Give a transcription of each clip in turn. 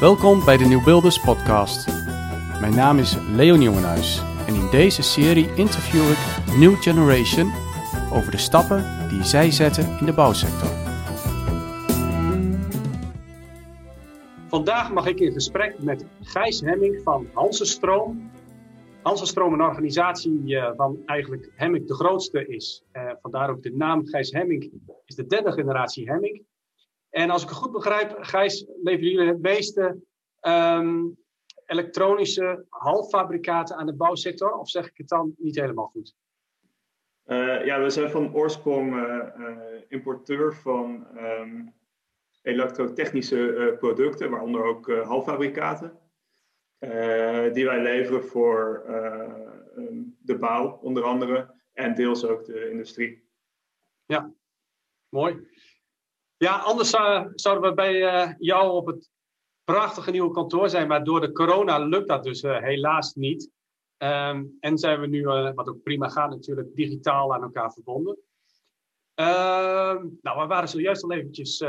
Welkom bij de Nieuwbeelders podcast. Mijn naam is Leon Jongenhuis en in deze serie interview ik New Generation over de stappen die zij zetten in de bouwsector. Vandaag mag ik in gesprek met Gijs Hemming van Hansenstroom. Hansenstroom, een organisatie eh, van eigenlijk Hemming de grootste is. Uh, vandaar ook de naam Gijs Hemming is de derde generatie Hemming. En als ik het goed begrijp, Gijs, leveren jullie het meeste ehm, elektronische halffabrikaten aan de bouwsector? Of zeg ik het dan niet helemaal goed? Uh, ja, we zijn van oorsprong importeur van um, elektrotechnische producten, waaronder ook halffabrikaten. Uh, die wij leveren voor uh, de bouw, onder andere, en deels ook de industrie. Ja, mooi. Ja, anders zouden we bij jou op het prachtige nieuwe kantoor zijn, maar door de corona lukt dat dus helaas niet. Um, en zijn we nu, wat ook prima gaat natuurlijk, digitaal aan elkaar verbonden. Ehm, nou, we waren zojuist al eventjes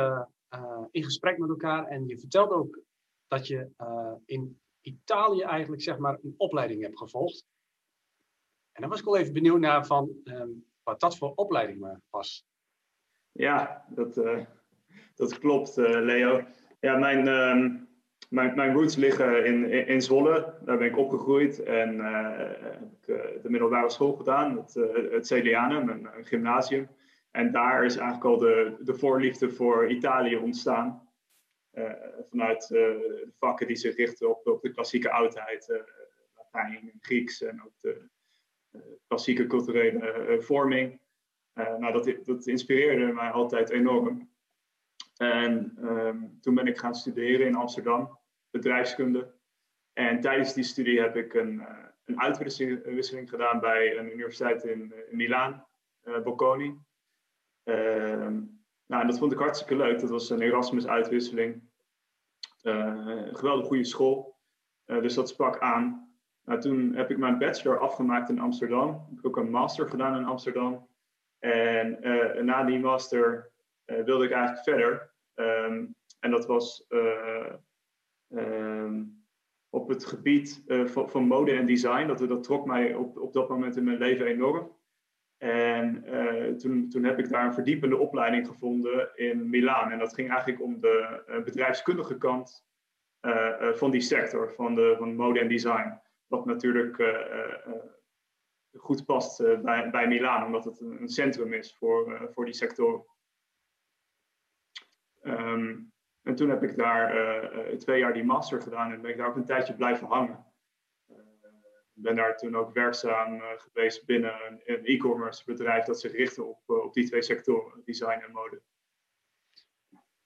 in gesprek met elkaar en je vertelde ook dat je in Italië eigenlijk zeg maar een opleiding heb gevolgd. En dan was ik al even benieuwd naar van um, wat dat voor opleiding was. Ja, dat, uh, dat klopt, uh, Leo. Ja, mijn, uh, mijn, mijn roots liggen in, in, Zwolle. Daar ben ik opgegroeid en heb ik de middelbare school gedaan, het, het Celianum, een, een, gymnasium. En daar is eigenlijk al de, de voorliefde voor Italië ontstaan. Eh, vanuit eh, de vakken die zich richten op, op de klassieke oudheid, eh, Latijn, Grieks en ook de klassieke culturele vorming. nou, dat, dat inspireerde mij altijd enorm. En um, toen ben ik gaan studeren in Amsterdam, bedrijfskunde. En tijdens die studie heb ik een, een uitwisseling gedaan bij een universiteit in, in Milaan, uh, Bocconi. Uh, nou, dat vond ik hartstikke leuk. Dat was een Erasmus-uitwisseling. Uh, een geweldig goede school. Uh, dus dat sprak aan. Nou, toen heb ik mijn bachelor afgemaakt in Amsterdam. Ik heb ook een master gedaan in Amsterdam. En uh, na die master wilde ik eigenlijk verder. Um, en dat was um, op het gebied van, van, mode en design. Dat, dat trok mij op, op dat moment in mijn leven enorm. En uh, toen, toen heb ik daar een verdiepende opleiding gevonden in Milaan. En dat ging eigenlijk om de uh, bedrijfskundige kant uh, van die sector, van, de, van mode en design. Wat natuurlijk goed past bij, bij Milaan, omdat het een, centrum is voor, voor die sector. Um, en toen heb ik daar twee jaar die master gedaan en ben ik daar ook een tijdje blijven hangen ben daar toen ook werkzaam uh, geweest binnen een, e-commerce bedrijf dat zich richtte op, uh, op die twee sectoren, design en mode.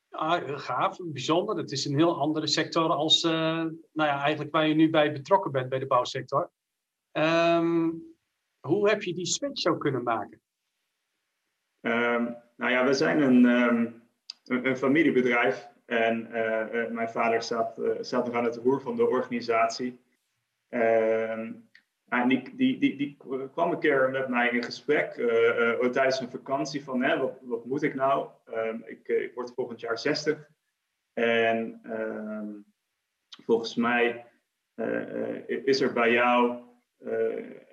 Heel gaaf, bijzonder. Het is een heel andere sector als uh, nou ja, eigenlijk waar je nu bij betrokken bent bij de bouwsector. Um, hoe heb je die switch zo kunnen maken? Um, nou ja, we zijn een, um, een, een, familiebedrijf en mijn vader staat, staat nog aan het roer van de organisatie. Uh, en die, die, die, kwam een keer met mij in gesprek uh, uh, tijdens een vakantie van hè, wat, moet ik nou? Um, ik, ik, word volgend jaar 60 en um, volgens mij is er bij jou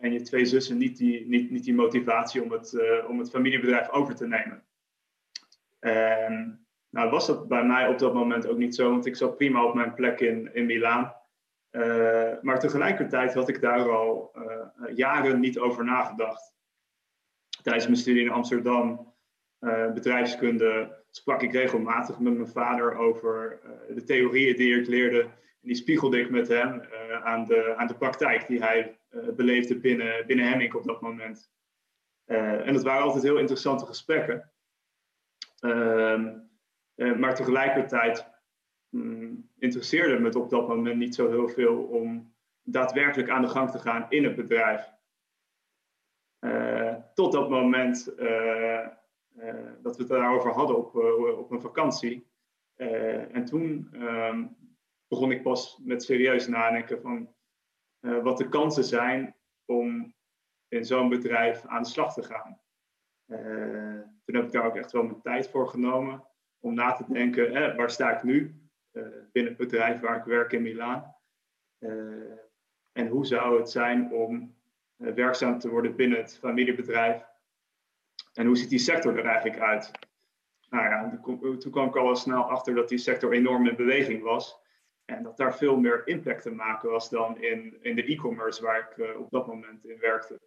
en je twee zussen niet die, niet, niet die motivatie om het, om het familiebedrijf over te nemen. En nou was dat bij mij op dat moment ook niet zo, want ik zat prima op mijn plek in, in Milaan. Uh, maar tegelijkertijd had ik daar al uh, jaren niet over nagedacht. Tijdens mijn studie in Amsterdam, bedrijfskunde, sprak ik regelmatig met mijn vader over de theorieën die ik leerde. En die spiegelde ik met hem aan, de, aan de praktijk die hij beleefde binnen, binnen Hemming op dat moment. en dat waren altijd heel interessante gesprekken. Ehm, maar tegelijkertijd um, interesseerde me op dat moment niet zo heel veel om daadwerkelijk aan de gang te gaan in het bedrijf. Uh, tot dat moment uh, uh, dat we het daarover hadden op, op een vakantie. en toen um, begon ik pas met serieus nadenken van wat de kansen zijn om in zo'n bedrijf aan de slag te gaan. toen heb ik daar ook echt wel mijn tijd voor genomen om na te denken, waar sta ik nu binnen het bedrijf waar ik werk in Milaan? en hoe zou het zijn om werkzaam te worden binnen het familiebedrijf? En hoe ziet die sector er eigenlijk uit? Nou ja, toen kwam ik al snel achter dat die sector enorm in beweging was. En dat daar veel meer impact te maken was dan in, in de e-commerce waar ik op dat moment in werkte.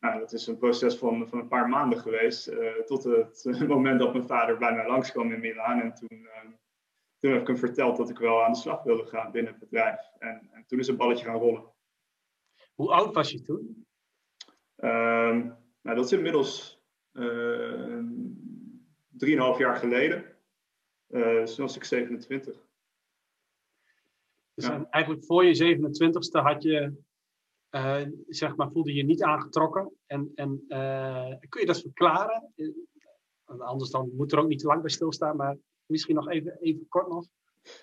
Nou, dat is een proces van, van een paar maanden geweest, tot het moment dat mijn vader bij mij langskwam in Milaan. En toen, toen heb ik hem verteld dat ik wel aan de slag wilde gaan binnen het bedrijf. En, en toen is het balletje gaan rollen. Hoe oud was je toen? Ehm, nou, dat is inmiddels 3,5 jaar geleden. Uh, was ik 27. Dus ja. eigenlijk voor je 27ste had je, uh, zeg maar, voelde je niet aangetrokken. En, en uh, kun je dat verklaren? Anders dan moet er ook niet te lang bij stilstaan, maar misschien nog even, even kort nog.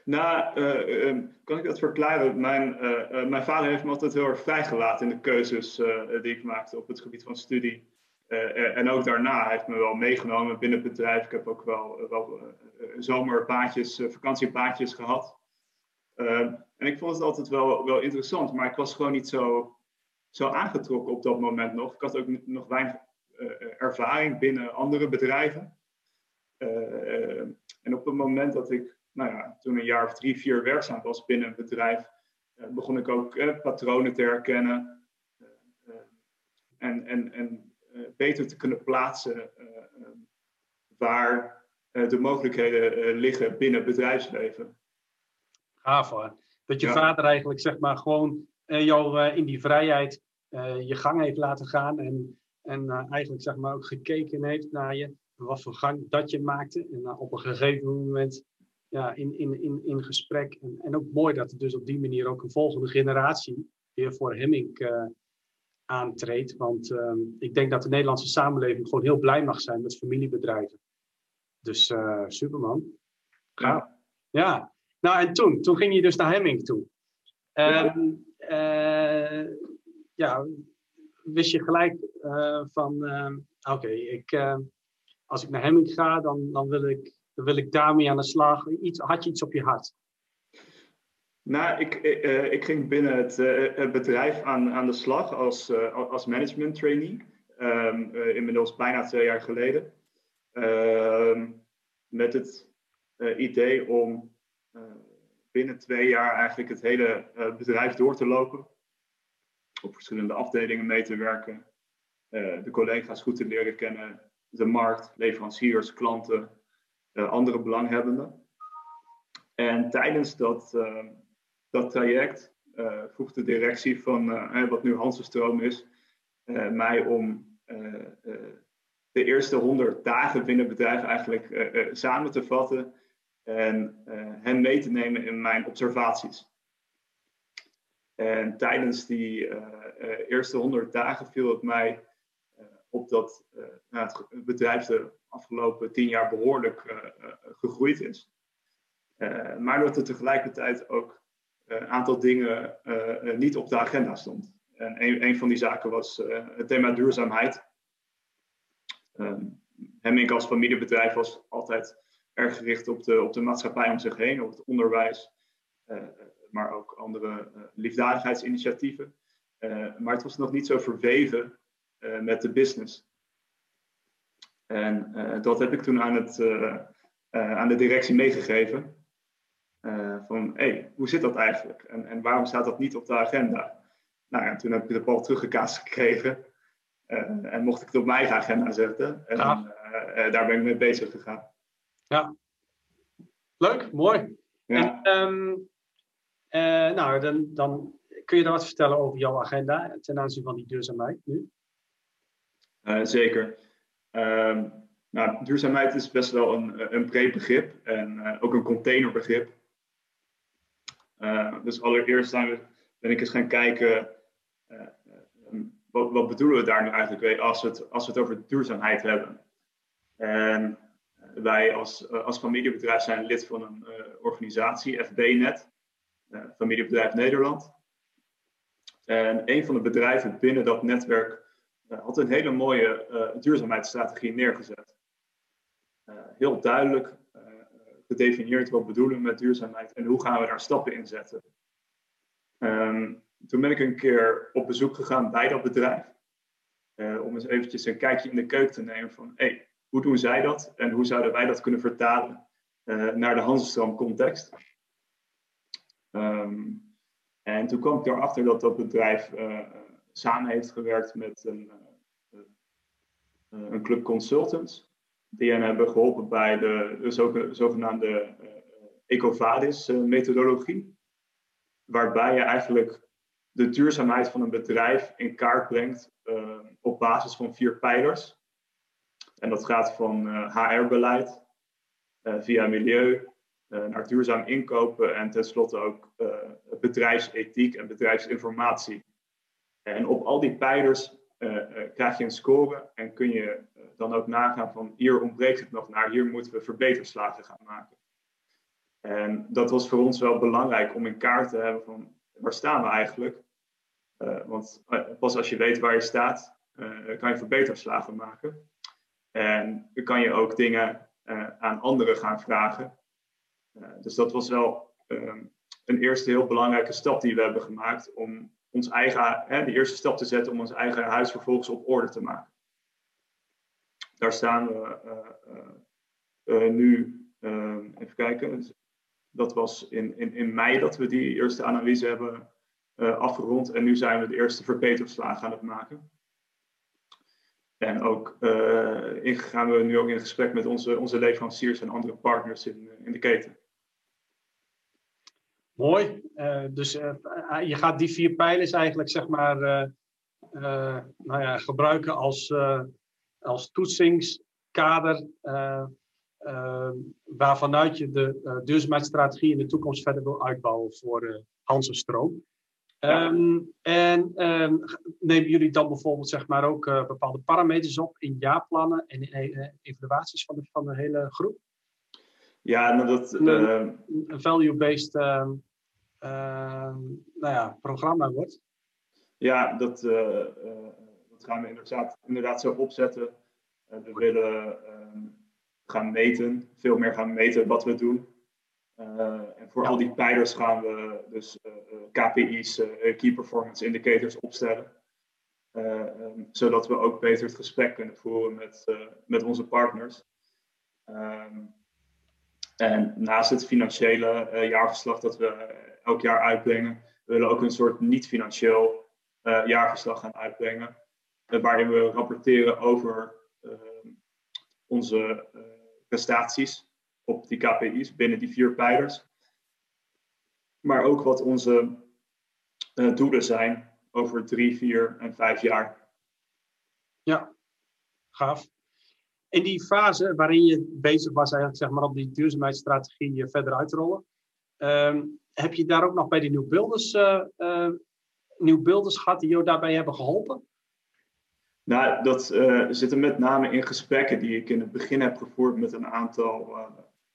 Nou, uh, kan ik dat verklaren? Mijn, mijn vader heeft me altijd heel erg vrijgelaten in de keuzes die ik maakte op het gebied van studie. en ook daarna heeft me wel meegenomen binnen het bedrijf. Ik heb ook wel, wel zomerbaantjes, vakantiebaantjes gehad. Ehm, en ik vond het altijd wel, wel interessant, maar ik was gewoon niet zo, zo aangetrokken op dat moment nog. Ik had ook nog weinig ervaring binnen andere bedrijven. Uh, en op het moment dat ik, nou ja, toen een jaar of drie, vier werkzaam was binnen een bedrijf, begon ik ook patronen te herkennen. en en, en beter te kunnen plaatsen waar de mogelijkheden liggen binnen het bedrijfsleven gaaf hoor. Dat je vader eigenlijk zeg maar gewoon jou in die vrijheid je gang heeft laten gaan. En, en eigenlijk zeg maar ook gekeken heeft naar je. Wat voor gang dat je maakte. En op een gegeven moment ja, in, in, in, in gesprek. En, en ook mooi dat er dus op die manier ook een volgende generatie weer voor Hemming aantreedt. Want ehm, ik denk dat de Nederlandse samenleving gewoon heel blij mag zijn met familiebedrijven. Dus superman. Gaaf. Ja. ja. Nou, en toen? Toen ging je dus naar Hemming toe. ja, uh, ja wist je gelijk uh, van, uh, oké, ik, als ik naar Hemming ga, dan, dan, wil ik, dan wil ik daarmee aan de slag. Iets, had je iets op je hart? Nou, ik, ik ging binnen het, het, bedrijf aan, aan de slag als, als management trainee. Um, inmiddels bijna twee jaar geleden. Ehm, met het idee om eh, binnen twee jaar eigenlijk het hele eh, bedrijf door te lopen. Op verschillende afdelingen mee te werken. Eh, de collega's goed te leren kennen. De markt, leveranciers, klanten, andere belanghebbenden. En tijdens dat, dat traject vroeg de directie van wat nu Hansenstroom is, mij om de eerste 100 dagen binnen het bedrijf eigenlijk samen te vatten en hen mee te nemen in mijn observaties. En tijdens die eerste honderd dagen viel het mij op dat nou, het bedrijf de afgelopen tien jaar behoorlijk gegroeid is. maar dat er tegelijkertijd ook een aantal dingen niet op de agenda stond. En een, van die zaken was het thema duurzaamheid. Um, Hemming als familiebedrijf was altijd erg gericht op de, op de maatschappij om zich heen, op het onderwijs, maar ook andere liefdadigheidsinitiatieven. Maar het was nog niet zo verweven met de business. En dat heb ik toen aan, het, aan de directie meegegeven. van, hé, hey, hoe zit dat eigenlijk? En, en waarom staat dat niet op de agenda? Nou ja, toen heb ik de bal teruggekaast gekregen. en mocht ik het op mijn agenda zetten. En daar ben ik mee bezig gegaan. Ja. Leuk, mooi. Ja. En, um, uh, nou, dan, dan kun je daar wat vertellen over jouw agenda ten aanzien van die duurzaamheid nu? Uh, zeker. Um, nou, duurzaamheid is best wel een, een breed begrip en uh, ook een containerbegrip. dus allereerst we, ben ik eens gaan kijken, wat, wat bedoelen we daar nu eigenlijk mee als we het, als we het over duurzaamheid hebben? En wij als, eh, als familiebedrijf zijn lid van een organisatie, FBNet, eh, Familiebedrijf Nederland. En een van de bedrijven binnen dat netwerk had een hele mooie duurzaamheidsstrategie neergezet. heel duidelijk gedefinieerd wat bedoelen met duurzaamheid en hoe gaan we daar stappen in zetten. Ehm, toen ben ik een keer op bezoek gegaan bij dat bedrijf. om eens eventjes een kijkje in de keuken te nemen van, hey, hoe doen zij dat en hoe zouden wij dat kunnen vertalen naar de Hansenstroom context. Ehm, en toen kwam ik erachter dat dat bedrijf samen heeft gewerkt met een, een club consultants. Die hen hebben geholpen bij de, de zogenaamde EcoVadis-methodologie. waarbij je eigenlijk de duurzaamheid van een bedrijf in kaart brengt op basis van vier pijlers. En dat gaat van HR-beleid via milieu, naar duurzaam inkopen en tenslotte ook bedrijfsethiek en bedrijfsinformatie. En op al die pijlers krijg je een score en kun je dan ook nagaan van hier ontbreekt het nog naar, hier moeten we verbeterslagen gaan maken. En dat was voor ons wel belangrijk om in kaart te hebben van waar staan we eigenlijk? want pas als je weet waar je staat, kan je verbeterslagen maken. En kan je ook dingen aan anderen gaan vragen eh, dus dat was wel ehm, een eerste heel belangrijke stap die we hebben gemaakt om ons eigen, hè, de eerste stap te zetten om ons eigen huis vervolgens op orde te maken. Daar staan we uh, uh, nu, ehm, even kijken, dat was in, in, in mei dat we die eerste analyse hebben afgerond en nu zijn we de eerste verbeterslagen aan het maken. En ook gaan we nu ook in gesprek met onze, onze leveranciers en andere partners in, in de keten. Mooi. Uh, dus uh, je gaat die vier pijlers eigenlijk zeg maar, nou ja, gebruiken als, als toetsingskader. waarvanuit je de duurzaamheidsstrategie in de toekomst verder wil uitbouwen voor Hansenstroom. Um, en um, nemen jullie dan bijvoorbeeld zeg maar, ook uh, bepaalde parameters op in jaarplannen en uh, evaluaties van de, van de hele groep? Ja, nou dat... Een, uh, een value-based ehm, nou ja, programma wordt. Ja, dat, dat gaan we inderdaad, inderdaad zo opzetten. we willen gaan meten, veel meer gaan meten wat we doen. En voor al die pijlers gaan we dus eh, eh, KPI's, Key Performance Indicators, opstellen. Um, zodat we ook beter het gesprek kunnen voeren met, met onze partners. Um, en naast het financiële jaarverslag dat we elk jaar uitbrengen, we willen ook een soort niet-financieel jaarverslag gaan uitbrengen. waarin we rapporteren over ehm, onze prestaties op die KPI's binnen die vier pijlers. Maar ook wat onze doelen zijn over drie, vier en vijf jaar. Ja, gaaf. In die fase waarin je bezig was eigenlijk, zeg maar, om die duurzaamheidsstrategie verder uit te rollen, uh, heb je daar ook nog bij die nieuwbeelders, uh, uh, nieuwbeelders gehad die jou daarbij hebben geholpen? Nou, dat zit er met name in gesprekken die ik in het begin heb gevoerd met een aantal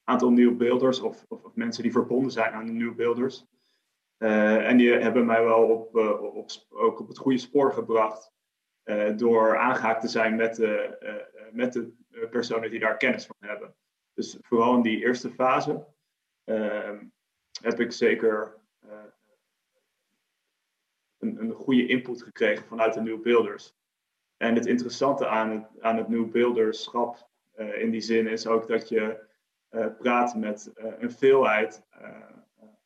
aantal nieuwbeelders of, of, of, mensen die verbonden zijn aan de nieuwbeelders. Uh, en die hebben mij wel op, uh, op, ook op het goede spoor gebracht uh, door aangehaakt te zijn met de, met de personen die daar kennis van hebben. Dus vooral in die eerste fase ehm, heb ik zeker een, een goede input gekregen vanuit de nieuwbeelders. En het interessante aan het, aan het nieuwbeelderschap in die zin is ook dat je uh, praten met een veelheid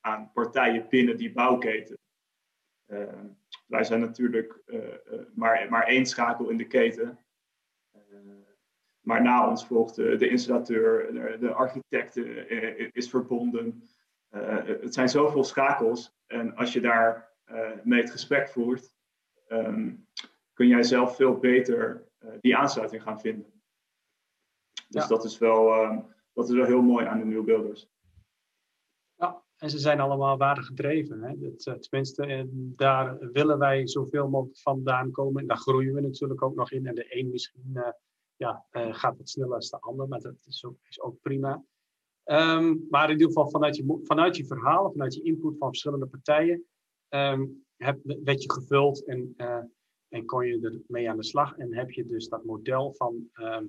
aan partijen binnen die bouwketen. wij zijn natuurlijk maar, maar één schakel in de keten. maar na ons volgt de, de installateur, de architect is verbonden. Het zijn zoveel schakels. En als je daar mee het gesprek voert, um, kun jij zelf veel beter die aansluiting gaan vinden. Dus ja. dat is wel ehm, dat is wel heel mooi aan de nieuwbeelders. Ja, en ze zijn allemaal waardegedreven. Hè? Dat, eh, tenminste, eh, daar willen wij zoveel mogelijk vandaan komen. En daar groeien we natuurlijk ook nog in. En de een misschien uh, ja, uh, gaat wat sneller als de ander, maar dat is ook, is ook prima. Um, maar in ieder geval vanuit je, vanuit je verhalen, vanuit je input van verschillende partijen, heb, werd je gevuld en en kon je ermee aan de slag. En heb je dus dat model van ehm,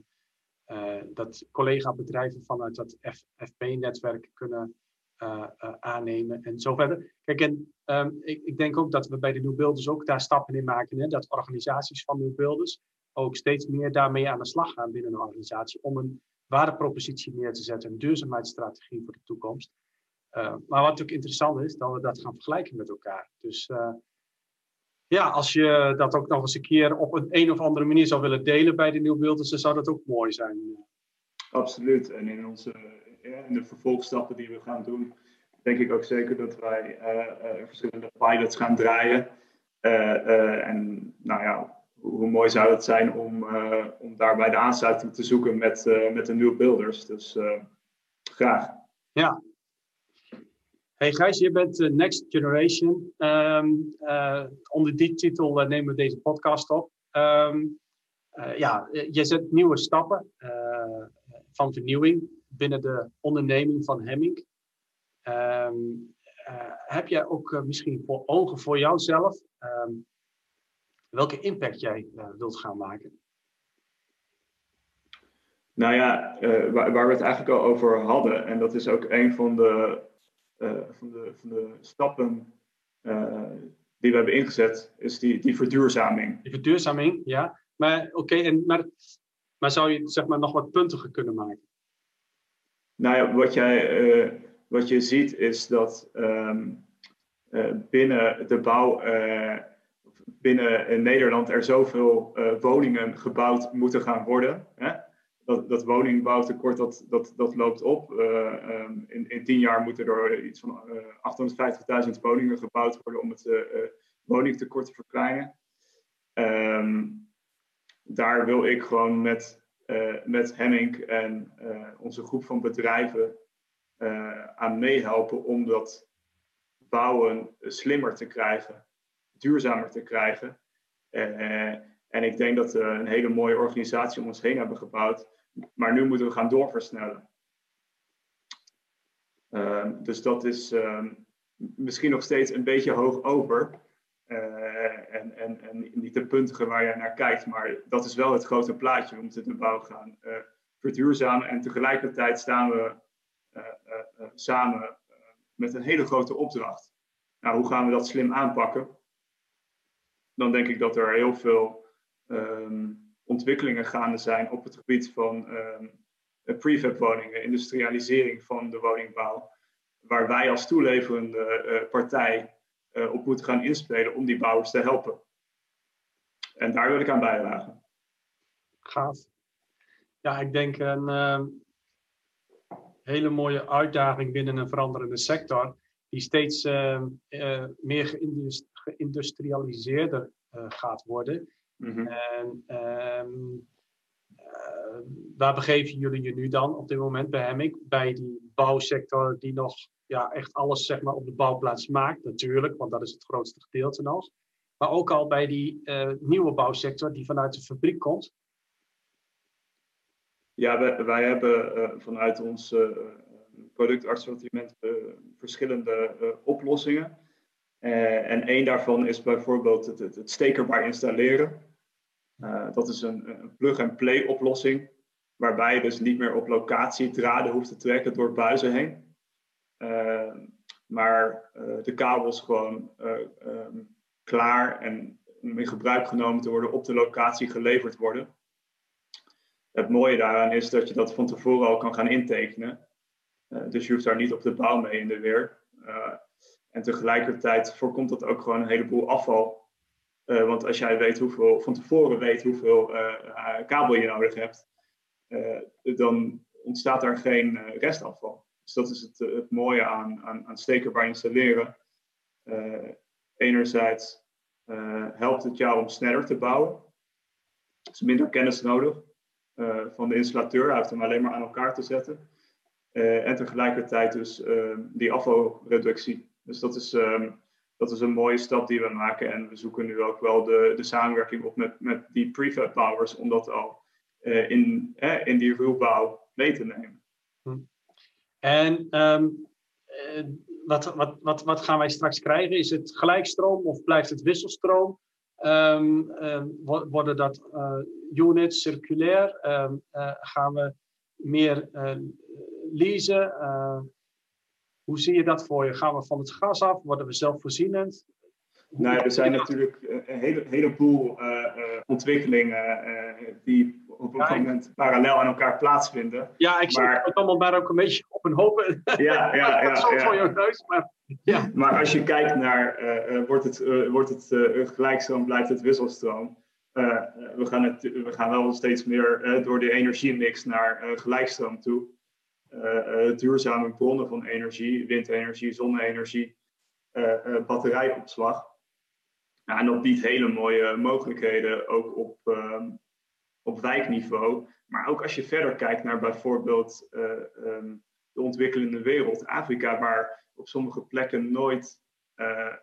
dat collega-bedrijven vanuit dat FP-netwerk kunnen aannemen en zo verder. Kijk, en ehm, ik, ik, denk ook dat we bij de New Builders ook daar stappen in maken. Hè? Dat organisaties van New ook steeds meer daarmee aan de slag gaan binnen een organisatie. Om een waardepropositie neer te zetten, een duurzaamheidsstrategie voor de toekomst. Uh, maar wat ook interessant is, dat we dat gaan vergelijken met elkaar. Dus uh, ja, als je dat ook nog eens een keer op een, een of andere manier zou willen delen bij de nieuwbeelders, dan zou dat ook mooi zijn. Absoluut. En in, onze, in de vervolgstappen die we gaan doen, denk ik ook zeker dat wij uh, verschillende pilots gaan draaien. en nou ja, hoe mooi zou het zijn om, uh, om daarbij de aansluiting te zoeken met, uh, met de New Builders. Dus uh, graag. Ja. Hey Gijs, je bent Next Generation. Um, onder die titel nemen we deze podcast op. Um, ja, je zet nieuwe stappen van vernieuwing binnen de onderneming van Hemming. Um, heb jij ook misschien voor ogen voor jouzelf welke impact jij uh, wilt gaan maken? Nou ja, uh, waar, waar, we het eigenlijk al over hadden, en dat is ook een van de, uh, van de, van de stappen die we hebben ingezet, is die, die verduurzaming. Die verduurzaming, ja. Maar oké, okay, maar, maar zou je zeg maar nog wat puntiger kunnen maken? Nou ja, wat, jij, wat je ziet is dat um, binnen de bouw binnen Nederland er zoveel uh, woningen gebouwd moeten gaan worden. Hè? Dat, dat woningbouwtekort dat, dat, dat loopt op. Uh, um, in, in tien jaar moeten er iets van uh, 850.000 woningen gebouwd worden om het woningtekort te verkleinen. Um, daar wil ik gewoon met, met Hemming en onze groep van bedrijven aan meehelpen om dat bouwen slimmer te krijgen duurzamer te krijgen. Uh, en ik denk dat we een hele mooie organisatie om ons heen hebben gebouwd. Maar nu moeten we gaan doorversnellen. Uh, dus dat is uh, misschien nog steeds een beetje hoog over. Uh, en, en, en niet de puntige waar je naar kijkt, maar dat is wel het grote plaatje. We moeten de bouw gaan verduurzamen. En tegelijkertijd staan we samen met een hele grote opdracht. Nou, hoe gaan we dat slim aanpakken? Dan denk ik dat er heel veel um, ontwikkelingen gaande zijn op het gebied van um, prefab woningen, industrialisering van de woningbouw, waar wij als toeleverende uh, partij uh, op moeten gaan inspelen om die bouwers te helpen. En daar wil ik aan bijdragen. Gaaf. Ja, ik denk een uh, hele mooie uitdaging binnen een veranderende sector, die steeds uh, meer geïndustri geïndustrialiseerder uh, gaat worden. Mm-hmm. En um, uh, waar begeven jullie je nu dan op dit moment bij Hemming? Bij die bouwsector die nog ja, echt alles zeg maar, op de bouwplaats maakt, natuurlijk, want dat is het grootste gedeelte nog. Maar ook al bij die uh, nieuwe bouwsector die vanuit de fabriek komt. Ja, wij, wij hebben vanuit ons productassortiment verschillende oplossingen. Uh, en één daarvan is bijvoorbeeld het, het, stekerbaar installeren. Dat is een, een plug-and-play oplossing, waarbij je dus niet meer op locatie draden hoeft te trekken door buizen heen. Maar de kabels gewoon um, klaar en in gebruik genomen te worden op de locatie geleverd worden. Het mooie daaraan is dat je dat van tevoren al kan gaan intekenen. Dus je hoeft daar niet op de bouw mee in de weer. En tegelijkertijd voorkomt dat ook gewoon een heleboel afval. Uh, want als jij weet hoeveel, van tevoren weet hoeveel kabel je nodig hebt, dan ontstaat er geen restafval. Dus dat is het, het mooie aan, aan, aan stekerbaar installeren. enerzijds helpt het jou om sneller te bouwen. Er is minder kennis nodig van de installateur. Hij hoeft hem alleen maar aan elkaar te zetten. En tegelijkertijd dus die afvalreductie dus dat is, um, dat is een mooie stap die we maken. En we zoeken nu ook wel de, de samenwerking op met, met die prefab bouwers om dat al uh, in, eh, in die ruwbouw mee te nemen. Hm. En um, wat, wat, wat, wat gaan wij straks krijgen? Is het gelijkstroom of blijft het wisselstroom? Um, worden dat units circulair? gaan we meer leasen? hoe zie je dat voor je? Gaan we van het gas af? Worden we zelfvoorzienend? Nou, er zijn natuurlijk een hele, heleboel ontwikkelingen die op een moment parallel aan elkaar plaatsvinden. Ja, ik zie het allemaal maar ook een beetje op een hoop. Ja, ja, ja. ja, voor neus, maar, ja. maar als je kijkt naar, uh, wordt het, uh, wordt het uh, gelijkstroom, blijft het wisselstroom. we, gaan het, we gaan wel steeds meer door de energiemix naar gelijkstroom toe. Duurzame bronnen van energie, windenergie, zonne-energie, batterijopslag. Ja, en dat biedt hele mooie mogelijkheden ook op, ehm, op wijkniveau. Maar ook als je verder kijkt naar bijvoorbeeld um, de ontwikkelende wereld, Afrika, waar op sommige plekken nooit uh,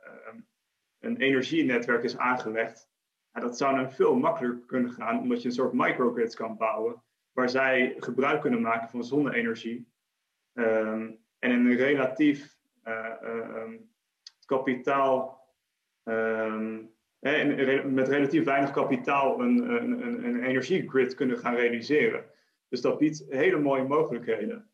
een energienetwerk is aangelegd. Ja, dat zou dan veel makkelijker kunnen gaan, omdat je een soort microgrids kan bouwen, waar zij gebruik kunnen maken van zonne-energie. Um, en een relatief uh, um, kapitaal um, met relatief weinig kapitaal een, een, een, energiegrid kunnen gaan realiseren. Dus dat biedt hele mooie mogelijkheden.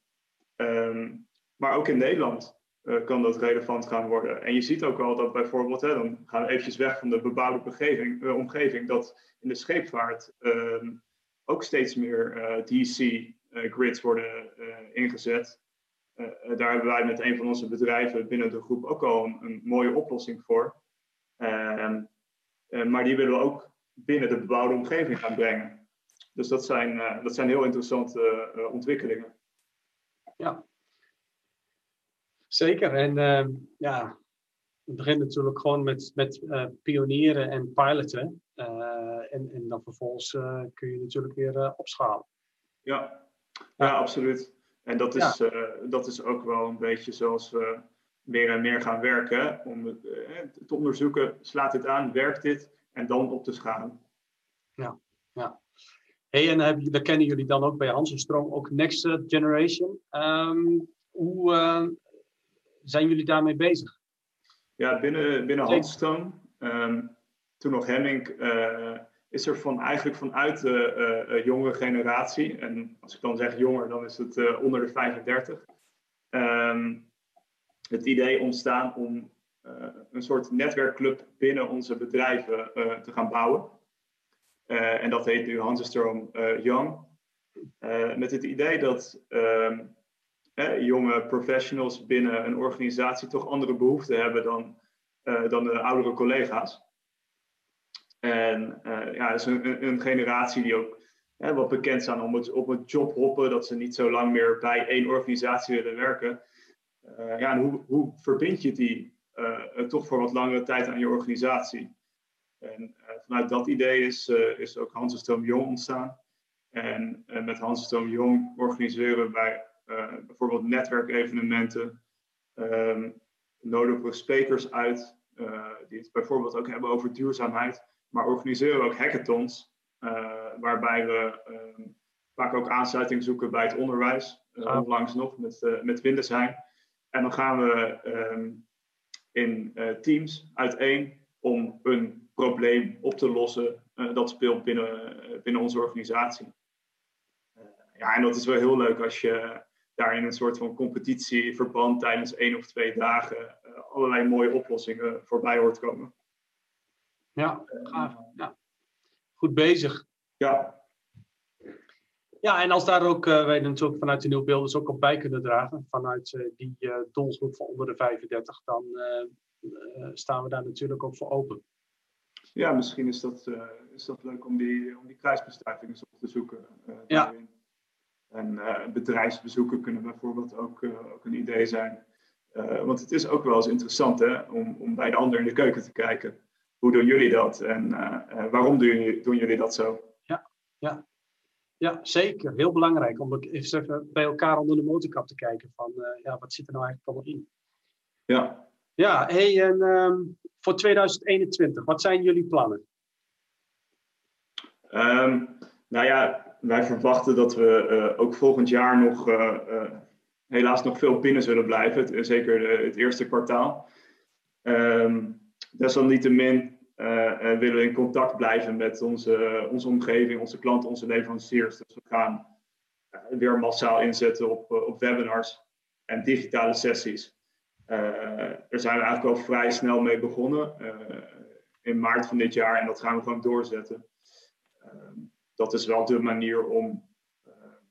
Maar ook in Nederland uh, kan dat relevant gaan worden. En je ziet ook wel dat bijvoorbeeld, hè, dan gaan we eventjes weg van de bebouwde omgeving, dat in de scheepvaart ook steeds meer eh, DC-grids worden ingezet. daar hebben wij met een van onze bedrijven binnen de groep ook al een, mooie oplossing voor. Um, eh, maar die willen we ook binnen de bebouwde omgeving gaan brengen. Dus dat zijn, eh, dat zijn heel interessante eh, ontwikkelingen. Ja, zeker. En ehm, ja, het begint natuurlijk gewoon met, met pionieren en piloten. en, en dan vervolgens kun je natuurlijk weer opschalen. Ja. ja, absoluut. En dat is, dat is ook wel een beetje zoals we meer en meer gaan werken. Om het, eh, te onderzoeken, slaat dit aan, werkt dit? En dan op te schalen. Ja, ja. Hey, en heb, daar kennen jullie dan ook bij Hansenstroom ook Next Generation. Um, hoe zijn jullie daarmee bezig? Ja, binnen, binnen um, toen nog Hemming, uh, is er van, eigenlijk vanuit de uh, jongere generatie, en als ik dan zeg jonger, dan is het onder de 35, um, het idee ontstaan om een soort netwerkclub binnen onze bedrijven te gaan bouwen. En dat heet nu Hansenstroom Young. met het idee dat ehm, jonge professionals binnen een organisatie toch andere behoeften hebben dan, dan de oudere collega's. En ja, het is een, een generatie die ook wat bekend staan om het, op het job hoppen, dat ze niet zo lang meer bij één organisatie willen werken. Uh, ja, en hoe, hoe verbind je die uh, toch voor wat langere tijd aan je organisatie? En uh, vanuit dat idee is, is ook Hansenstroom Jong ontstaan. En met Hansenstroom Jong organiseren wij bijvoorbeeld netwerkevenementen. Um, nodigen we sprekers uit die het bijvoorbeeld ook hebben over duurzaamheid. Maar organiseren we ook hackathons, waarbij we um, vaak ook aansluiting zoeken bij het onderwijs. Uh, onlangs nog met, uh, met Windesheim. En dan gaan we ehm, in uh, teams uiteen om een probleem op te lossen uh, dat speelt binnen, binnen onze organisatie. ja, en dat is wel heel leuk als je daar in een soort van competitieverband tijdens één of twee dagen allerlei mooie oplossingen voorbij hoort komen. Ja, gaaf. Ja. Goed bezig. Ja, ja, en als daar ook uh, wij natuurlijk vanuit de nieuwbeelders dus ook op bij kunnen dragen, vanuit uh, die uh, doelgroep van onder de 35, dan staan we daar natuurlijk ook voor open. Ja, misschien is dat, is dat leuk om die, om die kruisbestuivingen op te zoeken. ja. En bedrijfsbezoeken kunnen bijvoorbeeld ook, ook een idee zijn. want het is ook wel eens interessant hè, om, om bij de ander in de keuken te kijken. Hoe doen jullie dat en waarom doen jullie, doen jullie dat zo? Ja, ja. Ja, zeker. Heel belangrijk om eens even bij elkaar onder de motorkap te kijken van uh, ja, wat zit er nou eigenlijk allemaal in. Ja. Ja, hey, en um, voor 2021, wat zijn jullie plannen? Um, nou ja, wij verwachten dat we uh, ook volgend jaar nog uh, helaas nog veel binnen zullen blijven. Zeker het eerste kwartaal. Um, desalniettemin willen we in contact blijven met onze, onze omgeving, onze klanten, onze leveranciers. Dus we gaan weer massaal inzetten op, op webinars en digitale sessies. daar zijn we eigenlijk al vrij snel mee begonnen in maart van dit jaar en dat gaan we gewoon doorzetten. Ehm, dat is wel de manier om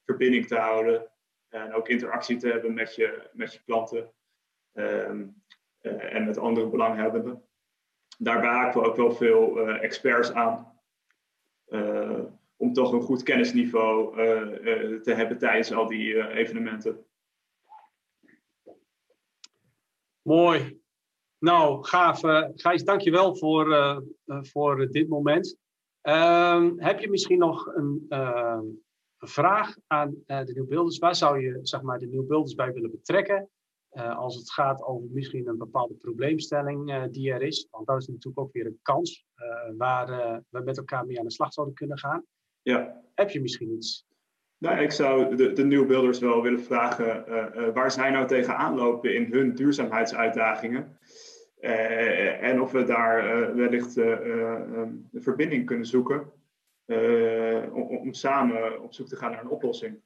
verbinding te houden en ook interactie te hebben met je, met je klanten ehm, eh, en met andere belanghebbenden. Daarbij haken we ook wel veel eh, experts aan. Eh, om toch een goed kennisniveau te hebben tijdens al die evenementen. Mooi. Nou, gaaf. Uh, Gijs, dankjewel voor, uh, voor dit moment. Uh, heb je misschien nog een, ehm, vraag aan uh, de nieuwbeelders. Waar zou je zeg maar, de nieuwbeelders bij willen betrekken? Uh, als het gaat over misschien een bepaalde probleemstelling uh, die er is. Want dat is natuurlijk ook weer een kans waar we met elkaar mee aan de slag zouden kunnen gaan. Ja. Heb je misschien iets? Nou, ik zou de, de nieuwbeelders wel willen vragen waar zij nou tegenaan lopen in hun duurzaamheidsuitdagingen. En of we daar wellicht een verbinding kunnen zoeken om, om, samen op zoek te gaan naar een oplossing.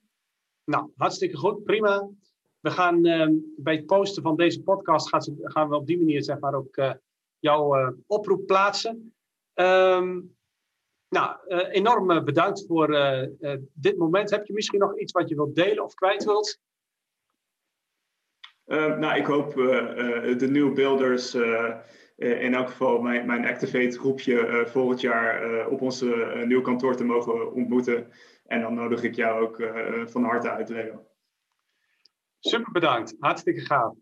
Nou, hartstikke goed, prima. We gaan uh, bij het posten van deze podcast gaan, we op die manier zeg maar ook jouw oproep plaatsen. Um, nou, enorm bedankt voor dit moment. Heb je misschien nog iets wat je wilt delen of kwijt wilt? Nou, ik hoop de nieuwe beelders uh, in elk geval mijn, mijn Activate groepje uh, volgend jaar uh, op ons nieuw kantoor te mogen ontmoeten. En dan nodig ik jou ook van harte uit, Leo. Super bedankt, hartstikke gaaf.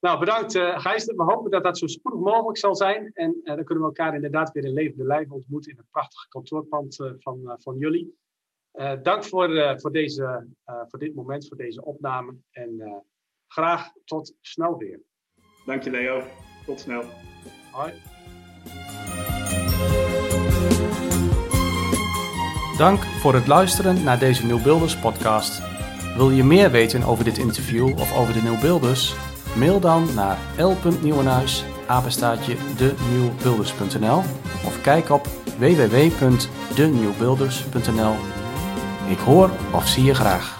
Nou, bedankt Gijs. We hopen dat dat zo spoedig mogelijk zal zijn. En dan kunnen we elkaar inderdaad weer in levende lijf ontmoeten in het prachtige kantoorpand van, van jullie. dank voor, voor, deze, voor dit moment, voor deze opname. En graag tot snel weer. Dank je Leo. Tot snel. Hoi. Dank voor het luisteren naar deze Nieuwbeelders podcast. Wil je meer weten over dit interview of over de Nieuwbeelders? Mail dan naar l.nieuwenhuis, apenstaatje denieuwbeelders.nl of kijk op www.denieuwbeelders.nl. Ik hoor of zie je graag.